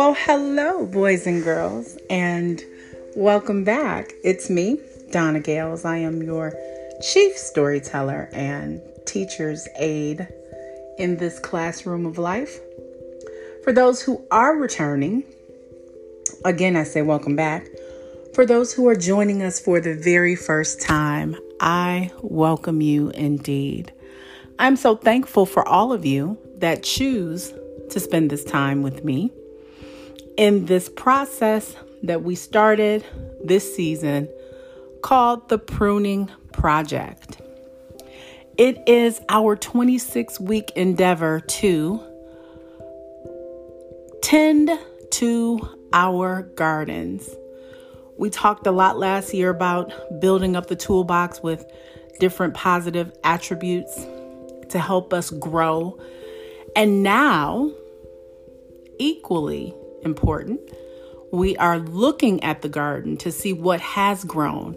Well, hello, boys and girls, and welcome back. It's me, Donna Gales. I am your chief storyteller and teacher's aide in this classroom of life. For those who are returning, again, I say welcome back. For those who are joining us for the very first time, I welcome you indeed. I'm so thankful for all of you that choose to spend this time with me in this process that we started this season called the Pruning Project. It is our 26 week endeavor to tend to our gardens. We talked a lot last year about building up the toolbox with different positive attributes to help us grow. And now, equally important. We are looking at the garden to see what has grown,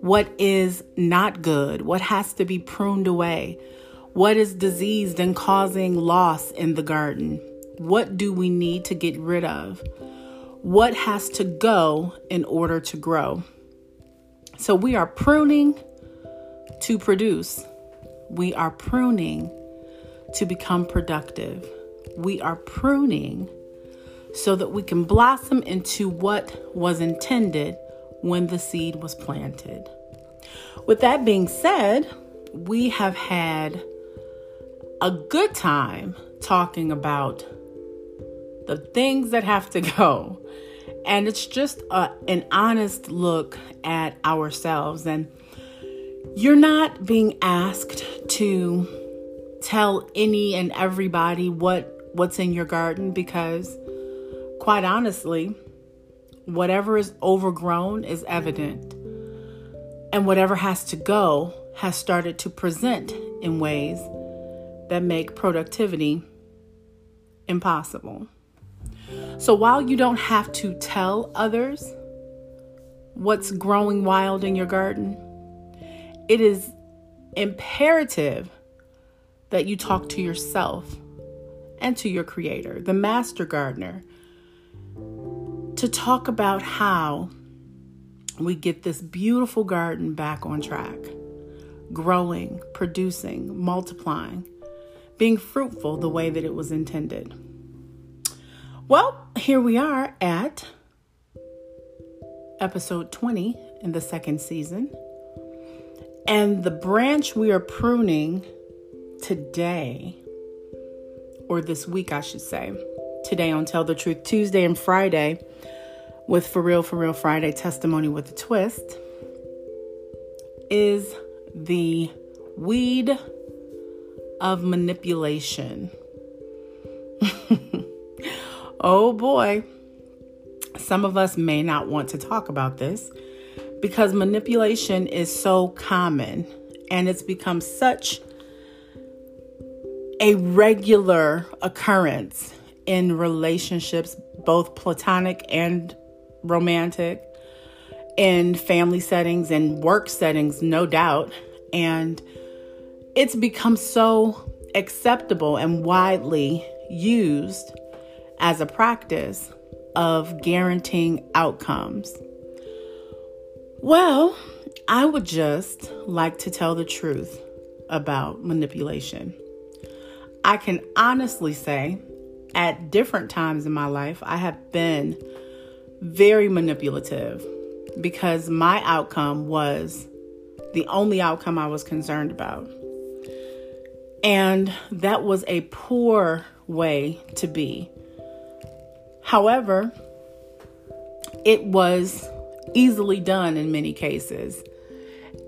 what is not good, what has to be pruned away, what is diseased and causing loss in the garden. What do we need to get rid of? What has to go in order to grow? So we are pruning to produce. We are pruning to become productive. We are pruning so that we can blossom into what was intended when the seed was planted. With that being said, we have had a good time talking about the things that have to go. And it's just a, an honest look at ourselves. And you're not being asked to tell any and everybody what what's in your garden because Quite honestly, whatever is overgrown is evident, and whatever has to go has started to present in ways that make productivity impossible. So while you don't have to tell others what's growing wild in your garden, it is imperative that you talk to yourself and to your creator, the master gardener, to talk about how we get this beautiful garden back on track, growing, producing, multiplying, being fruitful the way that it was intended. Well, here we are at episode 20 in the second season. And the branch we are pruning today, or this week, I should say, today on Tell the Truth Tuesday and Friday, with For Real, For Real Friday Testimony with a Twist is the weed of manipulation. oh boy, some of us may not want to talk about this because manipulation is so common and it's become such a regular occurrence in relationships, both platonic and romantic in family settings and work settings, no doubt. And it's become so acceptable and widely used as a practice of guaranteeing outcomes. Well, I would just like to tell the truth about manipulation. I can honestly say, at different times in my life, I have been very manipulative because my outcome was the only outcome I was concerned about. And that was a poor way to be. However, it was easily done in many cases.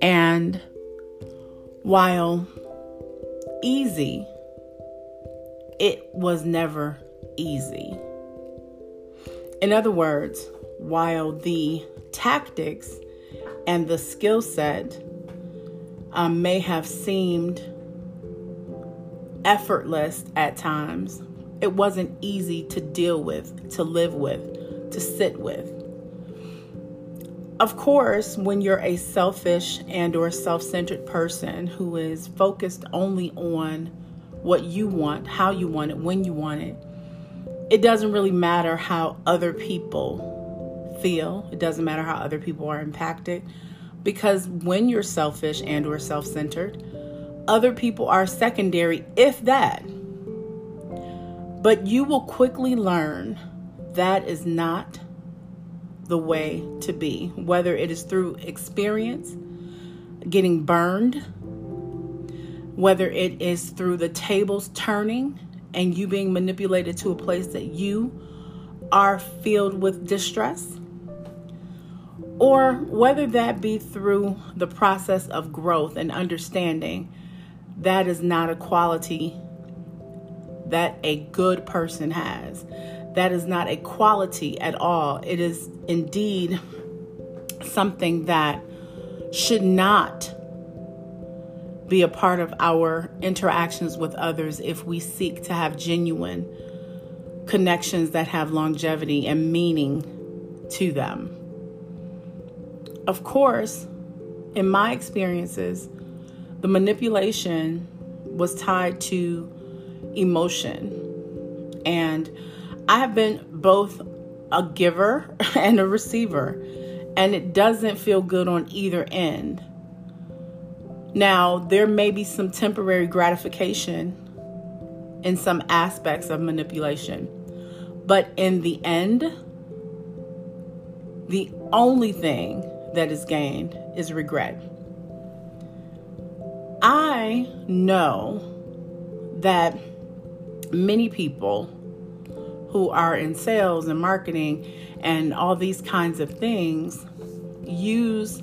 And while easy, it was never easy. In other words, while the tactics and the skill set um, may have seemed effortless at times, it wasn't easy to deal with, to live with, to sit with. Of course, when you're a selfish and or self-centered person who is focused only on what you want, how you want it, when you want it, it doesn't really matter how other people feel. It doesn't matter how other people are impacted because when you're selfish and or self-centered, other people are secondary if that. But you will quickly learn that is not the way to be, whether it is through experience, getting burned, whether it is through the tables turning and you being manipulated to a place that you are filled with distress, or whether that be through the process of growth and understanding that is not a quality that a good person has. That is not a quality at all. It is indeed something that should not be a part of our interactions with others if we seek to have genuine connections that have longevity and meaning to them. Of course, in my experiences, the manipulation was tied to emotion. And I have been both a giver and a receiver, and it doesn't feel good on either end. Now, there may be some temporary gratification in some aspects of manipulation, but in the end, the only thing that is gained is regret. I know that many people who are in sales and marketing and all these kinds of things use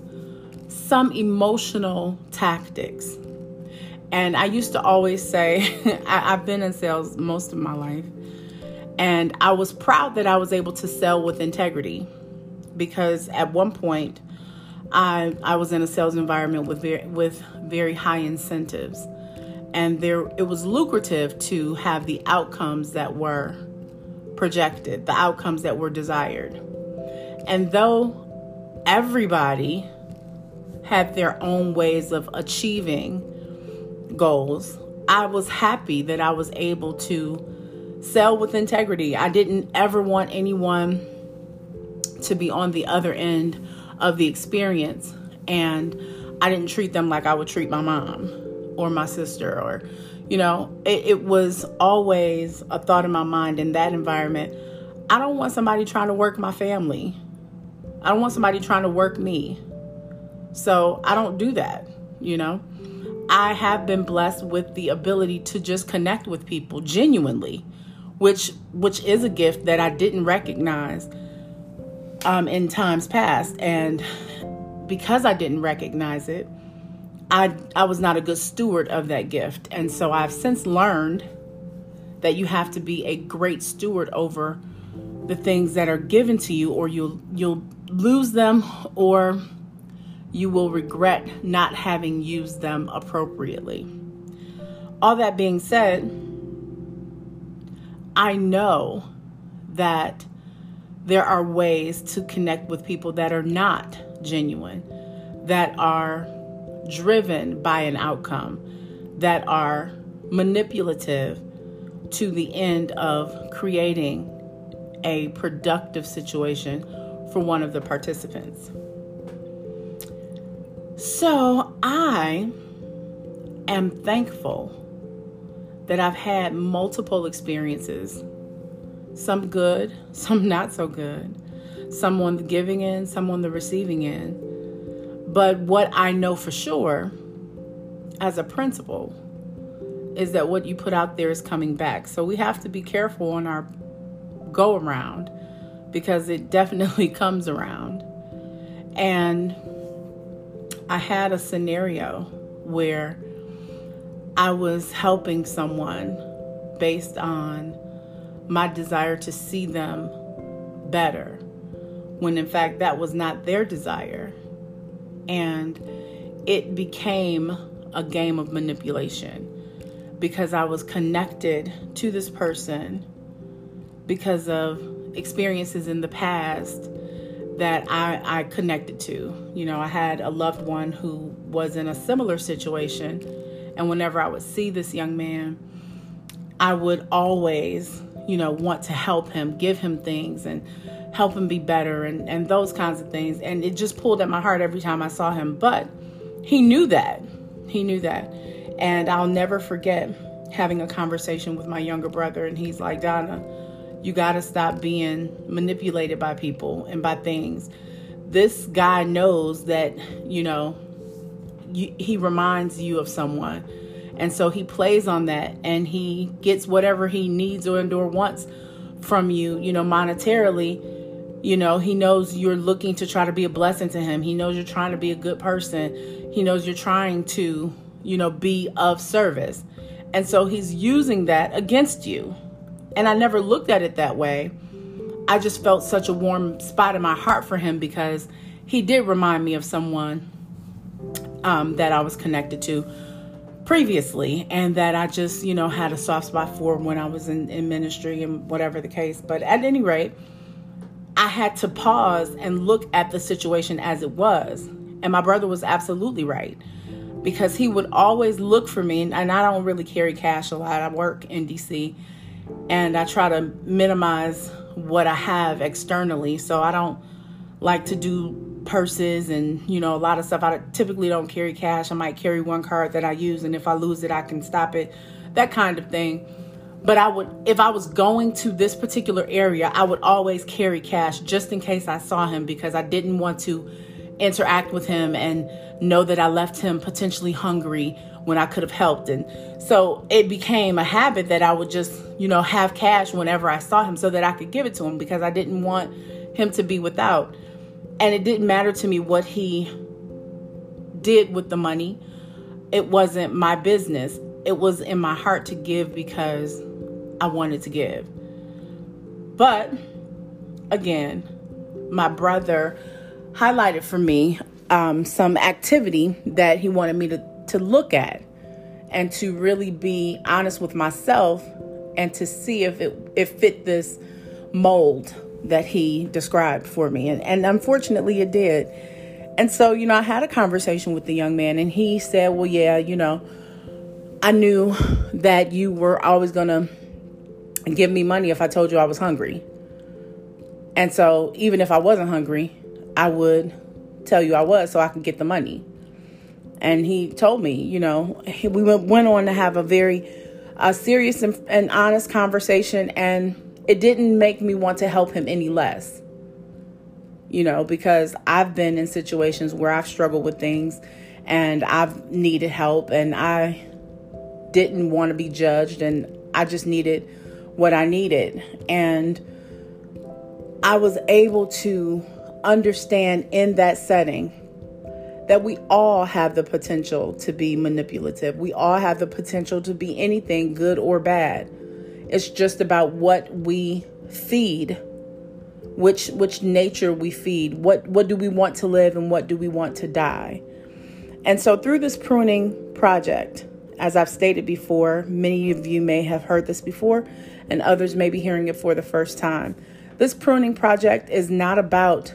some emotional tactics. And I used to always say, I, have been in sales most of my life, and I was proud that I was able to sell with integrity because at one point I, I was in a sales environment with very, with very high incentives. And there it was lucrative to have the outcomes that were projected, the outcomes that were desired. And though everybody had their own ways of achieving goals, I was happy that I was able to sell with integrity. I didn't ever want anyone to be on the other end of the experience, and I didn't treat them like I would treat my mom or my sister, or, you know, it, it was always a thought in my mind in that environment. I don't want somebody trying to work my family. I don't want somebody trying to work me. So I don't do that, you know. I have been blessed with the ability to just connect with people genuinely, which which is a gift that I didn't recognize um, in times past, and because I didn't recognize it, I I was not a good steward of that gift, and so I've since learned that you have to be a great steward over the things that are given to you, or you'll you'll lose them, or you will regret not having used them appropriately. All that being said, I know that there are ways to connect with people that are not genuine, that are driven by an outcome, that are manipulative to the end of creating a productive situation for one of the participants. So I am thankful that I've had multiple experiences, some good, some not so good, some on the giving end, some on the receiving end. But what I know for sure as a principle is that what you put out there is coming back. So we have to be careful on our go around because it definitely comes around. And I had a scenario where I was helping someone based on my desire to see them better, when in fact that was not their desire. And it became a game of manipulation because I was connected to this person because of experiences in the past that I, I connected to. You know, I had a loved one who was in a similar situation, and whenever I would see this young man, I would always you know, want to help him, give him things and help him be better and, and those kinds of things. And it just pulled at my heart every time I saw him. But he knew that. He knew that. And I'll never forget having a conversation with my younger brother. And he's like, Donna, you got to stop being manipulated by people and by things. This guy knows that, you know, you, he reminds you of someone and so he plays on that and he gets whatever he needs or endure wants from you, you know, monetarily. You know, he knows you're looking to try to be a blessing to him. He knows you're trying to be a good person. He knows you're trying to, you know, be of service. And so he's using that against you. And I never looked at it that way. I just felt such a warm spot in my heart for him because he did remind me of someone um, that I was connected to previously and that I just, you know, had a soft spot for when I was in, in ministry and whatever the case. But at any rate, I had to pause and look at the situation as it was. And my brother was absolutely right because he would always look for me. And I don't really carry cash a lot. I work in DC and I try to minimize what I have externally. So I don't like to do purses and you know a lot of stuff. I typically don't carry cash. I might carry one card that i use and if i lose it i can stop it that kind of thing. But i would if i was going to this particular area i would always carry cash just in case i saw him because i didn't want to interact with him and know that i left him potentially hungry when i could have helped and so it became a habit that i would just you know have cash whenever i saw him so that i could give it to him because i didn't want him to be without and it didn't matter to me what he did with the money. It wasn't my business. It was in my heart to give because I wanted to give. But again, my brother highlighted for me um, some activity that he wanted me to, to look at and to really be honest with myself and to see if it, it fit this mold that he described for me. And, and unfortunately, it did. And so, you know, I had a conversation with the young man, and he said, Well, yeah, you know, I knew that you were always going to give me money if I told you I was hungry. And so, even if I wasn't hungry, I would tell you I was so I could get the money. And he told me, you know, we went on to have a very uh, serious and, and honest conversation. And it didn't make me want to help him any less. You know, because I've been in situations where I've struggled with things and I've needed help and I didn't want to be judged and I just needed what I needed. And I was able to understand in that setting that we all have the potential to be manipulative. We all have the potential to be anything good or bad. It's just about what we feed, which which nature we feed. What what do we want to live and what do we want to die? And so through this pruning project, as I've stated before, many of you may have heard this before and others may be hearing it for the first time. This pruning project is not about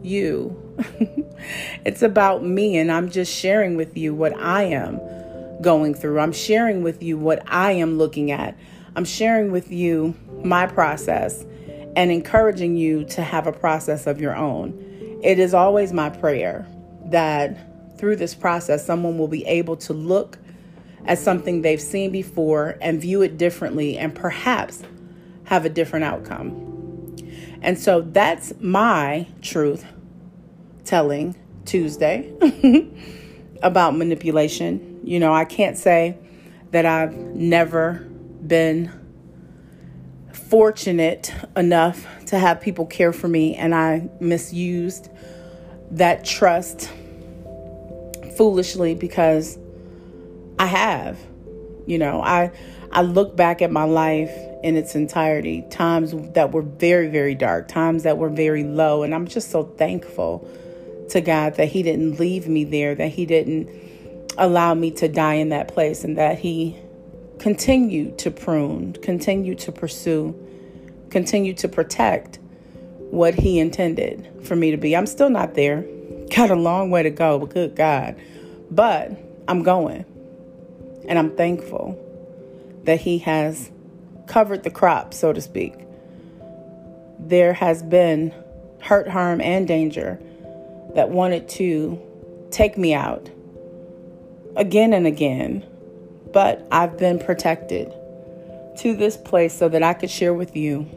you. it's about me and I'm just sharing with you what I am going through. I'm sharing with you what I am looking at. I'm sharing with you my process and encouraging you to have a process of your own. It is always my prayer that through this process, someone will be able to look at something they've seen before and view it differently and perhaps have a different outcome. And so that's my truth telling Tuesday about manipulation. You know, I can't say that I've never been fortunate enough to have people care for me, and I misused that trust foolishly because I have. You know, I I look back at my life in its entirety, times that were very very dark, times that were very low, and I'm just so thankful to God that he didn't leave me there, that he didn't allow me to die in that place and that he continued to prune, continue to pursue, continue to protect what He intended for me to be. I'm still not there. Got a long way to go, but good God. But I'm going. And I'm thankful that He has covered the crop, so to speak. There has been hurt, harm, and danger that wanted to take me out again and again, but I've been protected to this place so that I could share with you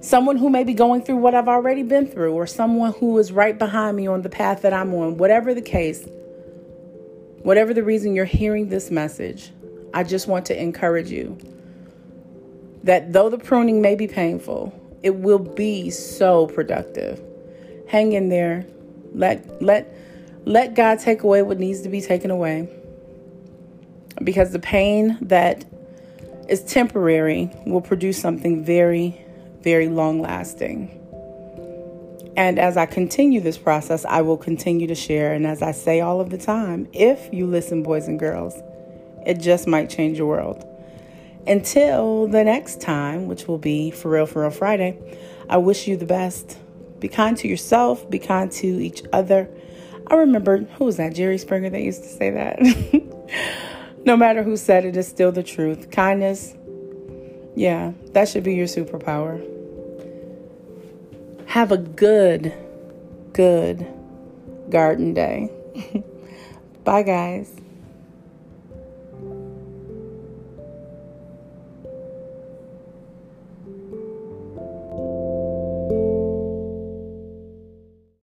someone who may be going through what I've already been through, or someone who is right behind me on the path that I'm on, whatever the case, whatever the reason you're hearing this message, I just want to encourage you that though the pruning may be painful, it will be so productive. Hang in there. Let let let God take away what needs to be taken away. Because the pain that is temporary will produce something very very long lasting. And as I continue this process, I will continue to share. And as I say all of the time, if you listen, boys and girls, it just might change your world. Until the next time, which will be For Real, For Real Friday, I wish you the best. Be kind to yourself, be kind to each other. I remember, who was that? Jerry Springer that used to say that. no matter who said it, it's still the truth. Kindness, yeah, that should be your superpower. Have a good, good garden day. Bye, guys.